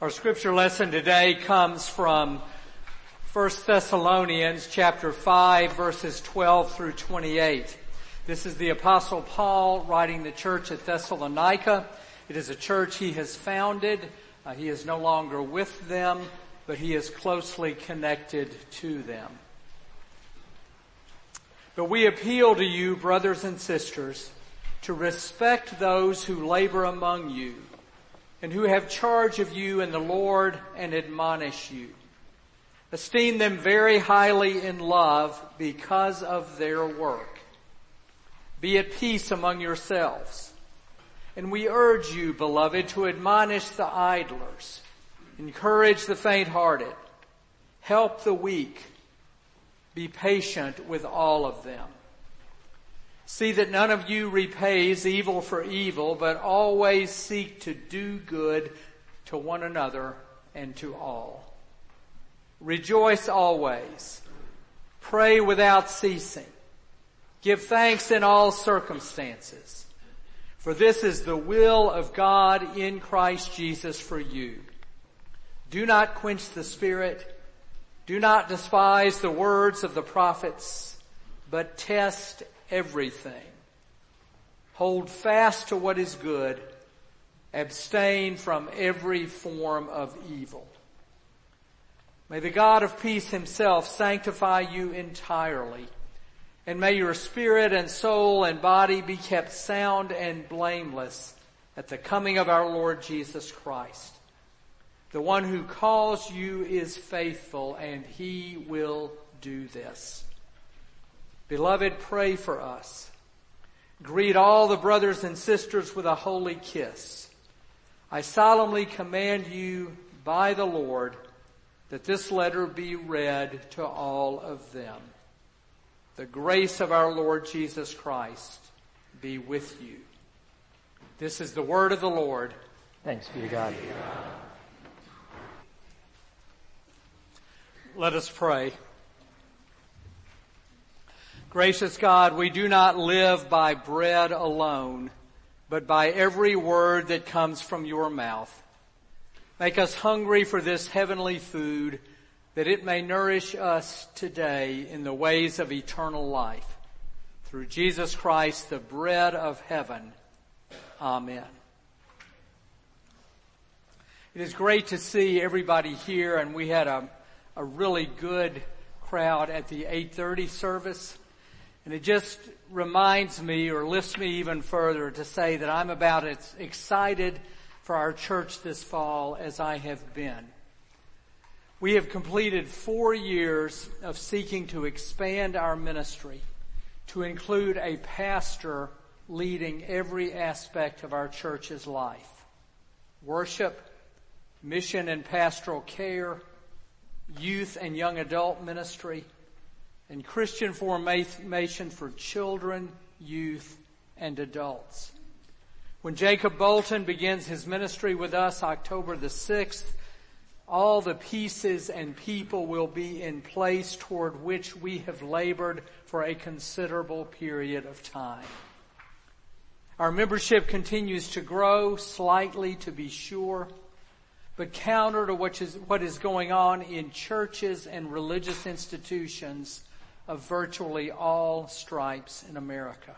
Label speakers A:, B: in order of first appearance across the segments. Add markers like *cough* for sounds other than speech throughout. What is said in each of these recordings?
A: Our scripture lesson today comes from 1 Thessalonians chapter 5 verses 12 through 28. This is the apostle Paul writing the church at Thessalonica. It is a church he has founded. Uh, he is no longer with them, but he is closely connected to them. But we appeal to you, brothers and sisters, to respect those who labor among you and who have charge of you in the Lord and admonish you. Esteem them very highly in love because of their work. Be at peace among yourselves. And we urge you, beloved, to admonish the idlers, encourage the faint-hearted, help the weak, be patient with all of them. See that none of you repays evil for evil, but always seek to do good to one another and to all. Rejoice always. Pray without ceasing. Give thanks in all circumstances. For this is the will of God in Christ Jesus for you. Do not quench the spirit. Do not despise the words of the prophets, but test everything. Hold fast to what is good. Abstain from every form of evil. May the God of peace himself sanctify you entirely. And may your spirit and soul and body be kept sound and blameless at the coming of our Lord Jesus Christ. The one who calls you is faithful and he will do this. Beloved, pray for us. Greet all the brothers and sisters with a holy kiss. I solemnly command you by the Lord that this letter be read to all of them. The grace of our Lord Jesus Christ be with you. This is the word of the Lord.
B: Thanks be to God.
A: Let us pray. Gracious God, we do not live by bread alone, but by every word that comes from your mouth. Make us hungry for this heavenly food that it may nourish us today in the ways of eternal life. Through Jesus Christ, the bread of heaven. Amen. It is great to see everybody here and we had a, a really good crowd at the 830 service. And it just reminds me or lifts me even further to say that I'm about as excited for our church this fall as I have been. We have completed four years of seeking to expand our ministry to include a pastor leading every aspect of our church's life. Worship, mission and pastoral care, youth and young adult ministry, and Christian formation for children, youth, and adults. When Jacob Bolton begins his ministry with us October the 6th, all the pieces and people will be in place toward which we have labored for a considerable period of time. Our membership continues to grow slightly to be sure, but counter to what is, what is going on in churches and religious institutions, of virtually all stripes in America.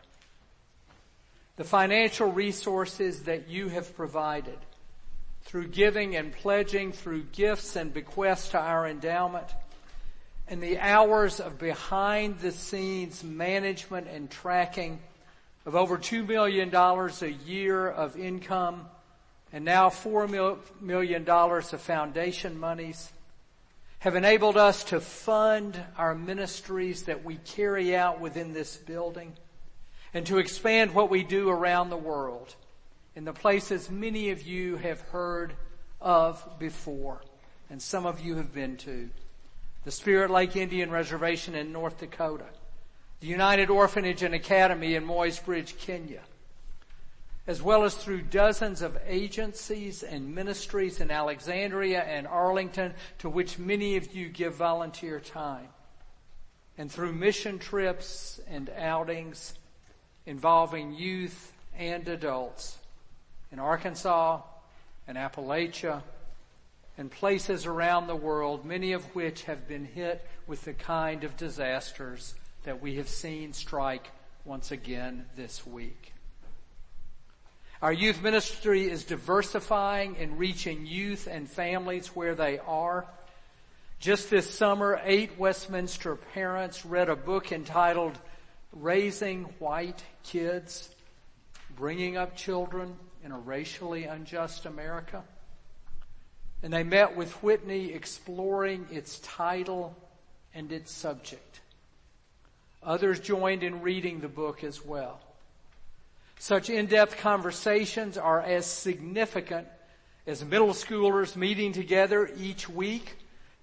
A: The financial resources that you have provided through giving and pledging, through gifts and bequests to our endowment, and the hours of behind the scenes management and tracking of over $2 million a year of income and now $4 million of foundation monies have enabled us to fund our ministries that we carry out within this building and to expand what we do around the world in the places many of you have heard of before and some of you have been to. The Spirit Lake Indian Reservation in North Dakota, the United Orphanage and Academy in Moi's Bridge, Kenya, as well as through dozens of agencies and ministries in Alexandria and Arlington to which many of you give volunteer time. And through mission trips and outings involving youth and adults in Arkansas and Appalachia and places around the world, many of which have been hit with the kind of disasters that we have seen strike once again this week. Our youth ministry is diversifying and reaching youth and families where they are. Just this summer, eight Westminster parents read a book entitled Raising White Kids, Bringing Up Children in a Racially Unjust America. And they met with Whitney exploring its title and its subject. Others joined in reading the book as well. Such in-depth conversations are as significant as middle schoolers meeting together each week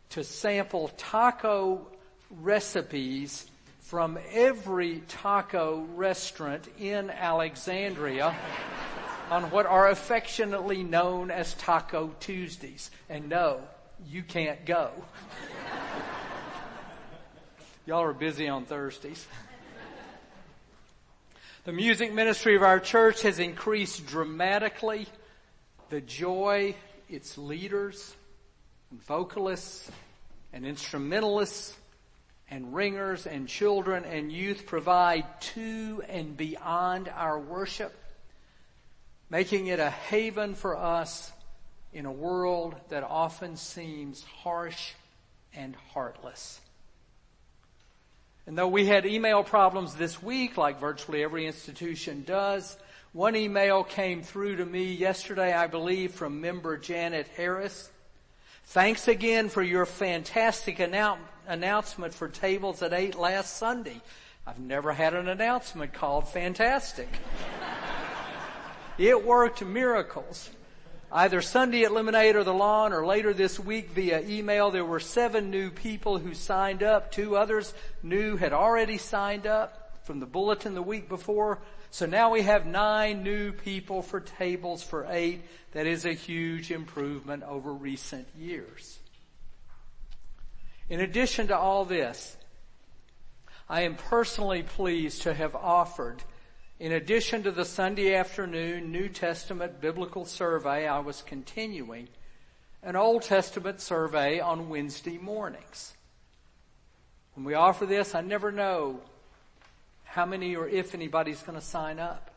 A: to sample taco recipes from every taco restaurant in Alexandria *laughs* on what are affectionately known as Taco Tuesdays. And no, you can't go. *laughs* Y'all are busy on Thursdays. *laughs* The music ministry of our church has increased dramatically. The joy its leaders and vocalists and instrumentalists and ringers and children and youth provide to and beyond our worship, making it a haven for us in a world that often seems harsh and heartless. And though we had email problems this week, like virtually every institution does, one email came through to me yesterday, I believe, from member Janet Harris. Thanks again for your fantastic annou- announcement for tables at 8 last Sunday. I've never had an announcement called fantastic. *laughs* it worked miracles either Sunday at Lemonade or the Lawn or later this week via email. There were seven new people who signed up. Two others new had already signed up from the bulletin the week before. So now we have nine new people for tables for eight. That is a huge improvement over recent years. In addition to all this, I am personally pleased to have offered in addition to the Sunday afternoon New Testament biblical survey, I was continuing an Old Testament survey on Wednesday mornings. When we offer this, I never know how many or if anybody's going to sign up.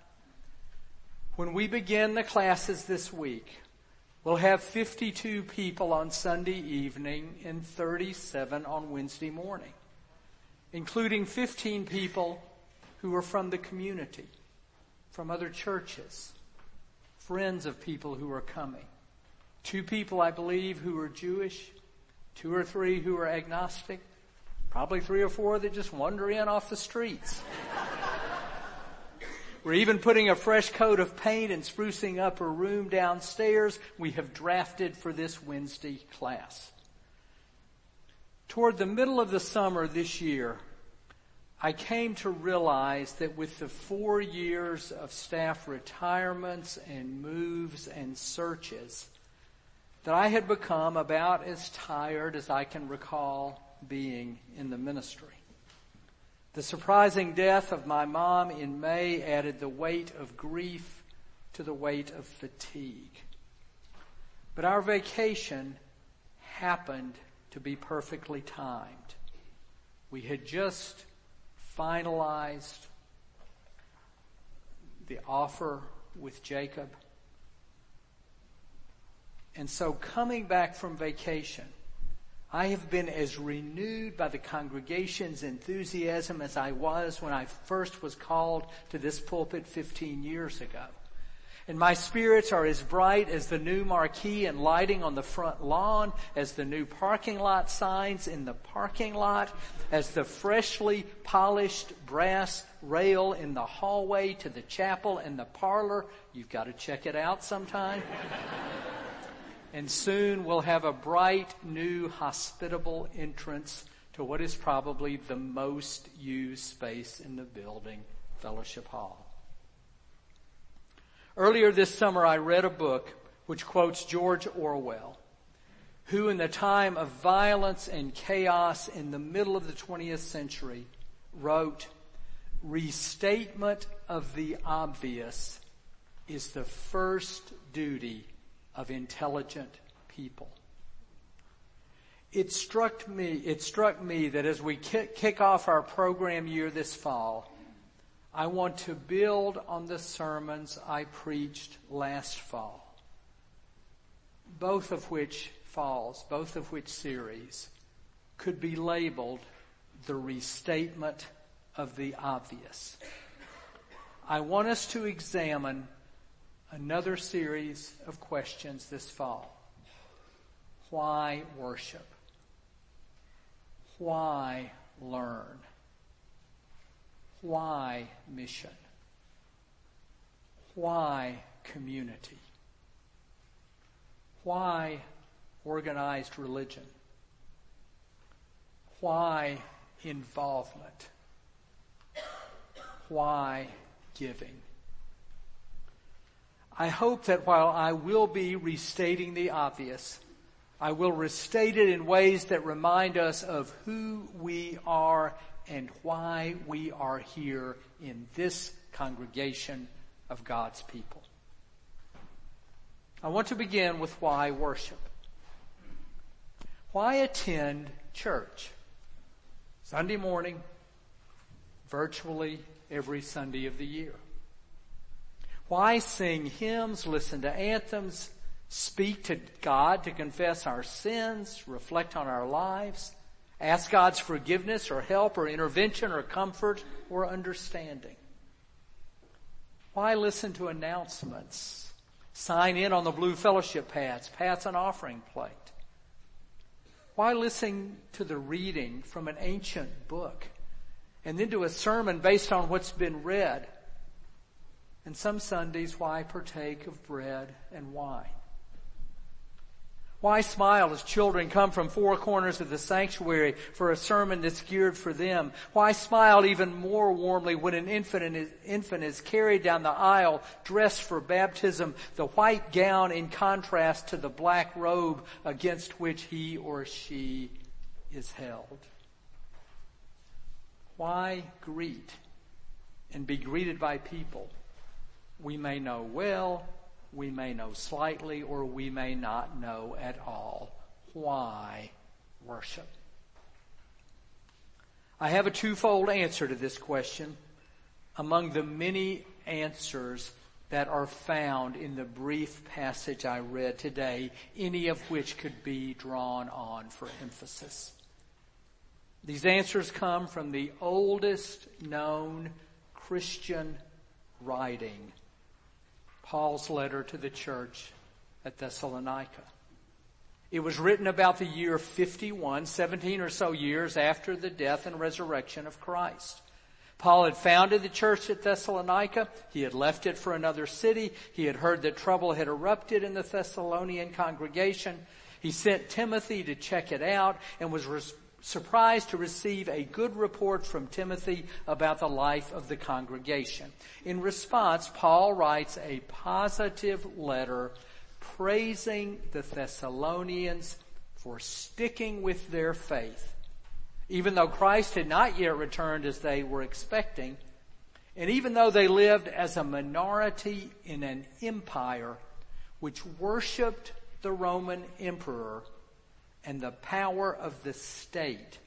A: When we begin the classes this week, we'll have 52 people on Sunday evening and 37 on Wednesday morning, including 15 people who are from the community, from other churches, friends of people who are coming. Two people, I believe, who are Jewish, two or three who are agnostic, probably three or four that just wander in off the streets. *laughs* We're even putting a fresh coat of paint and sprucing up a room downstairs we have drafted for this Wednesday class. Toward the middle of the summer this year, I came to realize that with the four years of staff retirements and moves and searches, that I had become about as tired as I can recall being in the ministry. The surprising death of my mom in May added the weight of grief to the weight of fatigue. But our vacation happened to be perfectly timed. We had just finalized the offer with Jacob. And so coming back from vacation, I have been as renewed by the congregation's enthusiasm as I was when I first was called to this pulpit 15 years ago. And my spirits are as bright as the new marquee and lighting on the front lawn, as the new parking lot signs in the parking lot, as the freshly polished brass rail in the hallway to the chapel and the parlor. You've got to check it out sometime. and soon we'll have a bright new hospitable entrance to what is probably the most used space in the building, Fellowship Hall. Earlier this summer, I read a book which quotes George Orwell, who in the time of violence and chaos in the middle of the 20th century wrote, restatement of the obvious is the first duty of intelligent people. it struck me, it struck me that as we kick off our program year this fall, I want to build on the sermons I preached last fall. Both of which falls, both of which series could be labeled the restatement of the obvious. I want us to examine another series of questions this fall. Why worship? Why learn? Why mission? Why community? Why organized religion? Why involvement? Why giving? I hope that while I will be restating the obvious, I will restate it in ways that remind us of who we are and why we are here in this congregation of God's people. I want to begin with why worship. Why attend church? Sunday morning, virtually every Sunday of the year. Why sing hymns, listen to anthems, speak to God to confess our sins, reflect on our lives, ask God's forgiveness or help or intervention or comfort or understanding. Why listen to announcements? Sign in on the blue fellowship pads, pass an offering plate. Why listen to the reading from an ancient book and then to a sermon based on what's been read? And some Sundays, why partake of bread and wine? Why smile as children come from four corners of the sanctuary for a sermon that's geared for them? Why smile even more warmly when an infant is, infant is carried down the aisle dressed for baptism, the white gown in contrast to the black robe against which he or she is held? Why greet and be greeted by people we may know well we may know slightly or we may not know at all. Why worship? I have a twofold answer to this question among the many answers that are found in the brief passage I read today, any of which could be drawn on for emphasis. These answers come from the oldest known Christian writing Paul's letter to the church at Thessalonica. It was written about the year 51, 17 or so years after the death and resurrection of Christ. Paul had founded the church at Thessalonica. He had left it for another city. He had heard that trouble had erupted in the Thessalonian congregation. He sent Timothy to check it out and was surprised to receive a good report from Timothy about the life of the congregation. In response, Paul writes a positive letter praising the Thessalonians for sticking with their faith, even though Christ had not yet returned as they were expecting, and even though they lived as a minority in an empire which worshiped the Roman emperor and the power of the state,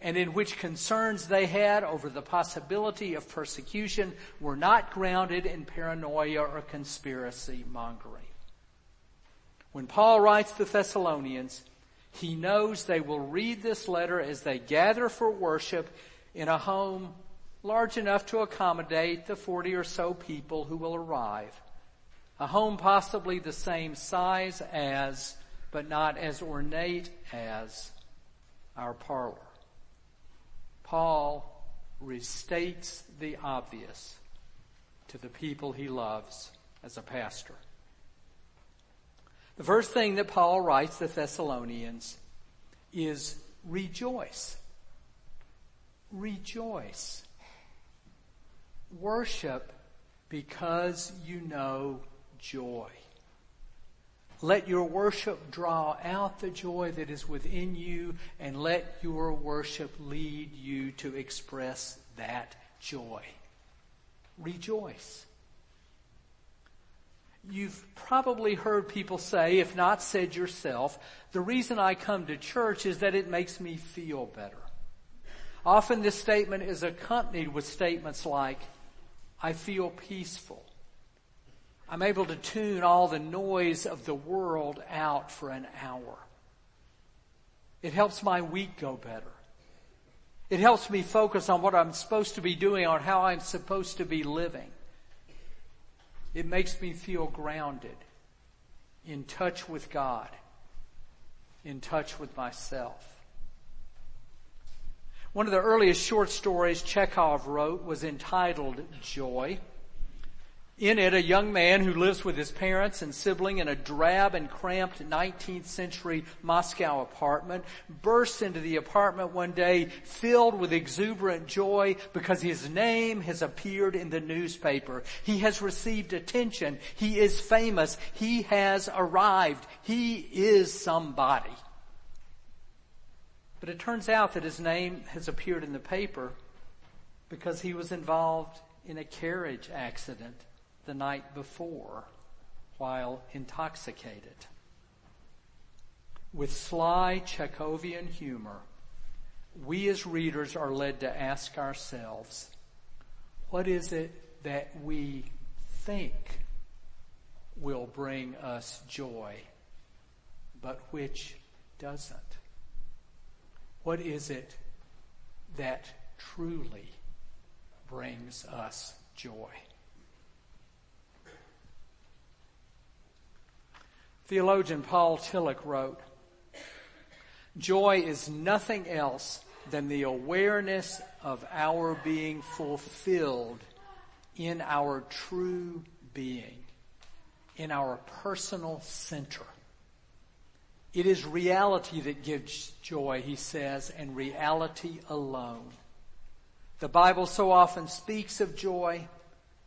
A: and in which concerns they had over the possibility of persecution were not grounded in paranoia or conspiracy mongering. When Paul writes the Thessalonians, he knows they will read this letter as they gather for worship in a home large enough to accommodate the 40 or so people who will arrive. A home possibly the same size as but not as ornate as our parlor. Paul restates the obvious to the people he loves as a pastor. The first thing that Paul writes the Thessalonians is rejoice. Rejoice. Worship because you know joy. Let your worship draw out the joy that is within you and let your worship lead you to express that joy. Rejoice. You've probably heard people say, if not said yourself, the reason I come to church is that it makes me feel better. Often this statement is accompanied with statements like, I feel peaceful. I'm able to tune all the noise of the world out for an hour. It helps my week go better. It helps me focus on what I'm supposed to be doing, on how I'm supposed to be living. It makes me feel grounded, in touch with God, in touch with myself. One of the earliest short stories Chekhov wrote was entitled Joy. In it, a young man who lives with his parents and sibling in a drab and cramped 19th century Moscow apartment bursts into the apartment one day filled with exuberant joy because his name has appeared in the newspaper. He has received attention. He is famous. He has arrived. He is somebody. But it turns out that his name has appeared in the paper because he was involved in a carriage accident the night before while intoxicated. With sly Chekhovian humor, we as readers are led to ask ourselves, what is it that we think will bring us joy, but which doesn't? What is it that truly brings us joy? Theologian Paul Tillich wrote, Joy is nothing else than the awareness of our being fulfilled in our true being, in our personal center. It is reality that gives joy, he says, and reality alone. The Bible so often speaks of joy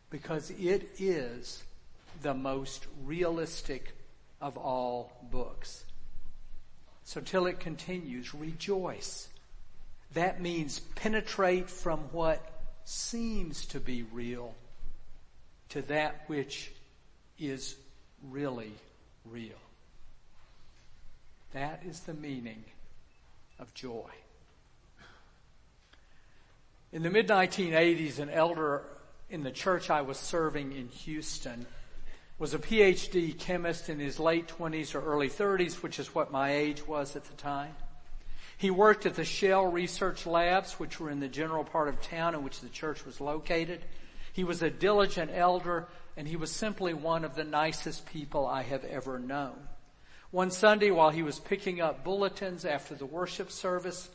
A: because it is the most realistic of all books. So Tillich continues, rejoice. That means penetrate from what seems to be real to that which is really real. That is the meaning of joy. In the mid 1980s, an elder in the church I was serving in Houston was a PhD chemist in his late 20s or early 30s, which is what my age was at the time. He worked at the Shell Research Labs, which were in the general part of town in which the church was located. He was a diligent elder, and he was simply one of the nicest people I have ever known. One Sunday, while he was picking up bulletins after the worship service,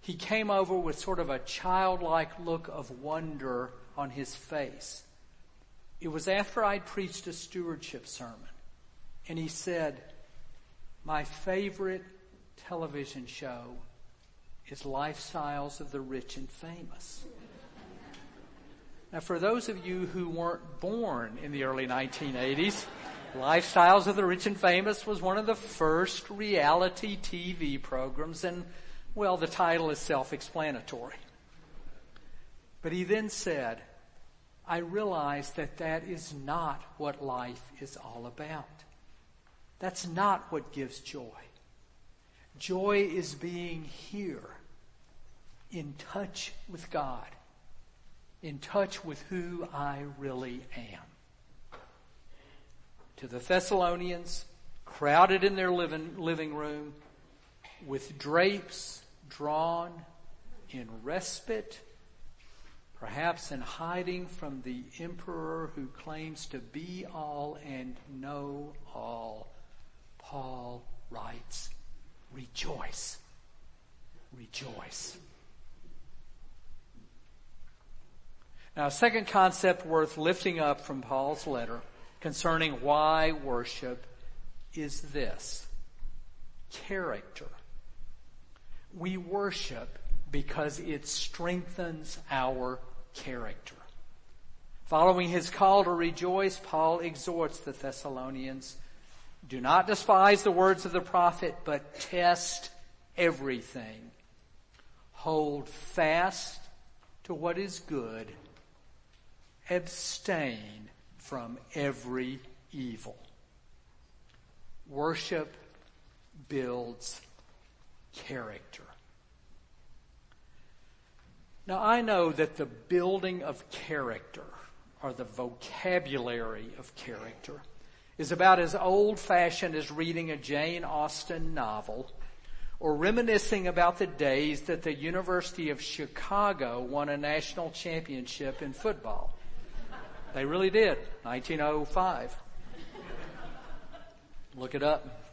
A: he came over with sort of a childlike look of wonder on his face. It was after I'd preached a stewardship sermon. And he said, my favorite television show is Lifestyles of the Rich and Famous. Now for those of you who weren't born in the early 1980s, Lifestyles of the Rich and Famous was one of the first reality TV programs and well, the title is self-explanatory. But he then said, I realize that that is not what life is all about. That's not what gives joy. Joy is being here, in touch with God, in touch with who I really am. To the Thessalonians, crowded in their living, living room, with drapes drawn in respite perhaps in hiding from the emperor who claims to be all and know all, Paul writes, rejoice, rejoice. Now, second concept worth lifting up from Paul's letter concerning why worship is this. Character. We worship because it strengthens our character. Following his call to rejoice, Paul exhorts the Thessalonians, do not despise the words of the prophet, but test everything. Hold fast to what is good. Abstain from every evil. Worship builds character. Now I know that the building of character or the vocabulary of character is about as old fashioned as reading a Jane Austen novel or reminiscing about the days that the University of Chicago won a national championship in football. They really did, 1905. Look it up.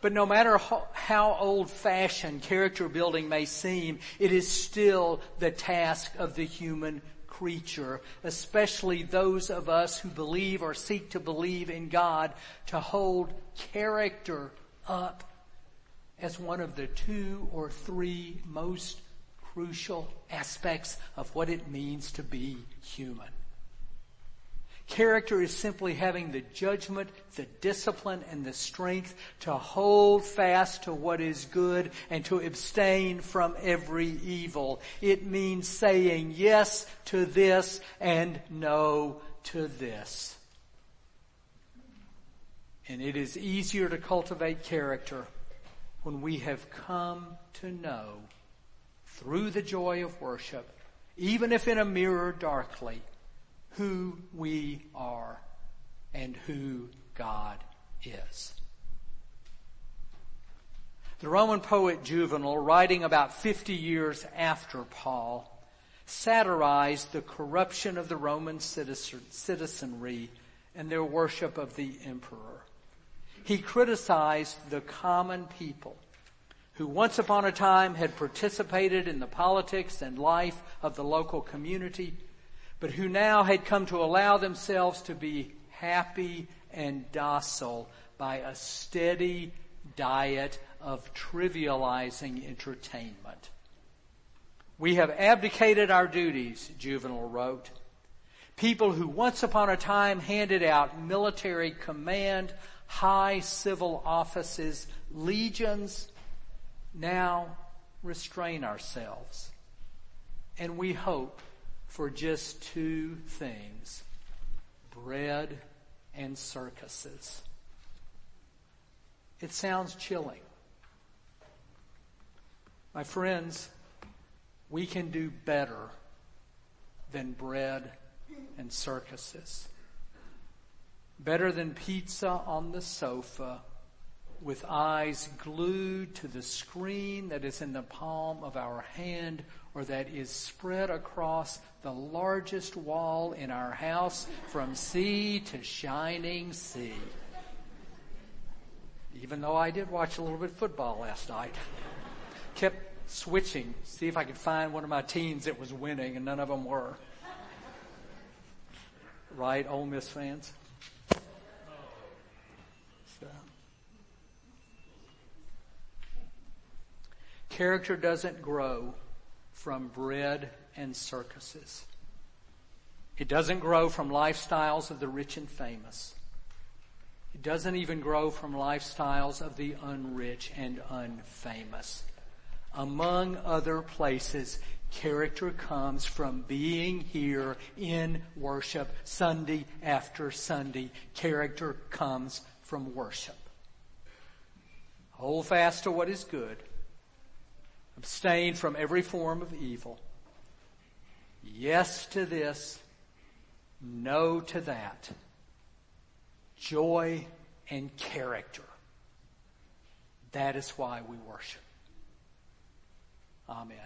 A: But no matter how old fashioned character building may seem, it is still the task of the human creature, especially those of us who believe or seek to believe in God, to hold character up as one of the two or three most crucial aspects of what it means to be human. Character is simply having the judgment, the discipline, and the strength to hold fast to what is good and to abstain from every evil. It means saying yes to this and no to this. And it is easier to cultivate character when we have come to know through the joy of worship, even if in a mirror darkly, who we are and who God is. The Roman poet Juvenal, writing about 50 years after Paul, satirized the corruption of the Roman citizenry and their worship of the emperor. He criticized the common people who once upon a time had participated in the politics and life of the local community but who now had come to allow themselves to be happy and docile by a steady diet of trivializing entertainment. We have abdicated our duties, Juvenal wrote. People who once upon a time handed out military command, high civil offices, legions, now restrain ourselves. And we hope for just two things bread and circuses. It sounds chilling. My friends, we can do better than bread and circuses. Better than pizza on the sofa with eyes glued to the screen that is in the palm of our hand or that is spread across the largest wall in our house from sea to shining sea. Even though I did watch a little bit of football last night. *laughs* Kept switching, see if I could find one of my teams that was winning and none of them were. Right, Ole Miss fans? Character doesn't grow from bread and circuses. It doesn't grow from lifestyles of the rich and famous. It doesn't even grow from lifestyles of the unrich and unfamous. Among other places, character comes from being here in worship Sunday after Sunday. Character comes from worship. Hold fast to what is good Abstain from every form of evil. Yes to this, no to that. Joy and character. That is why we worship. Amen.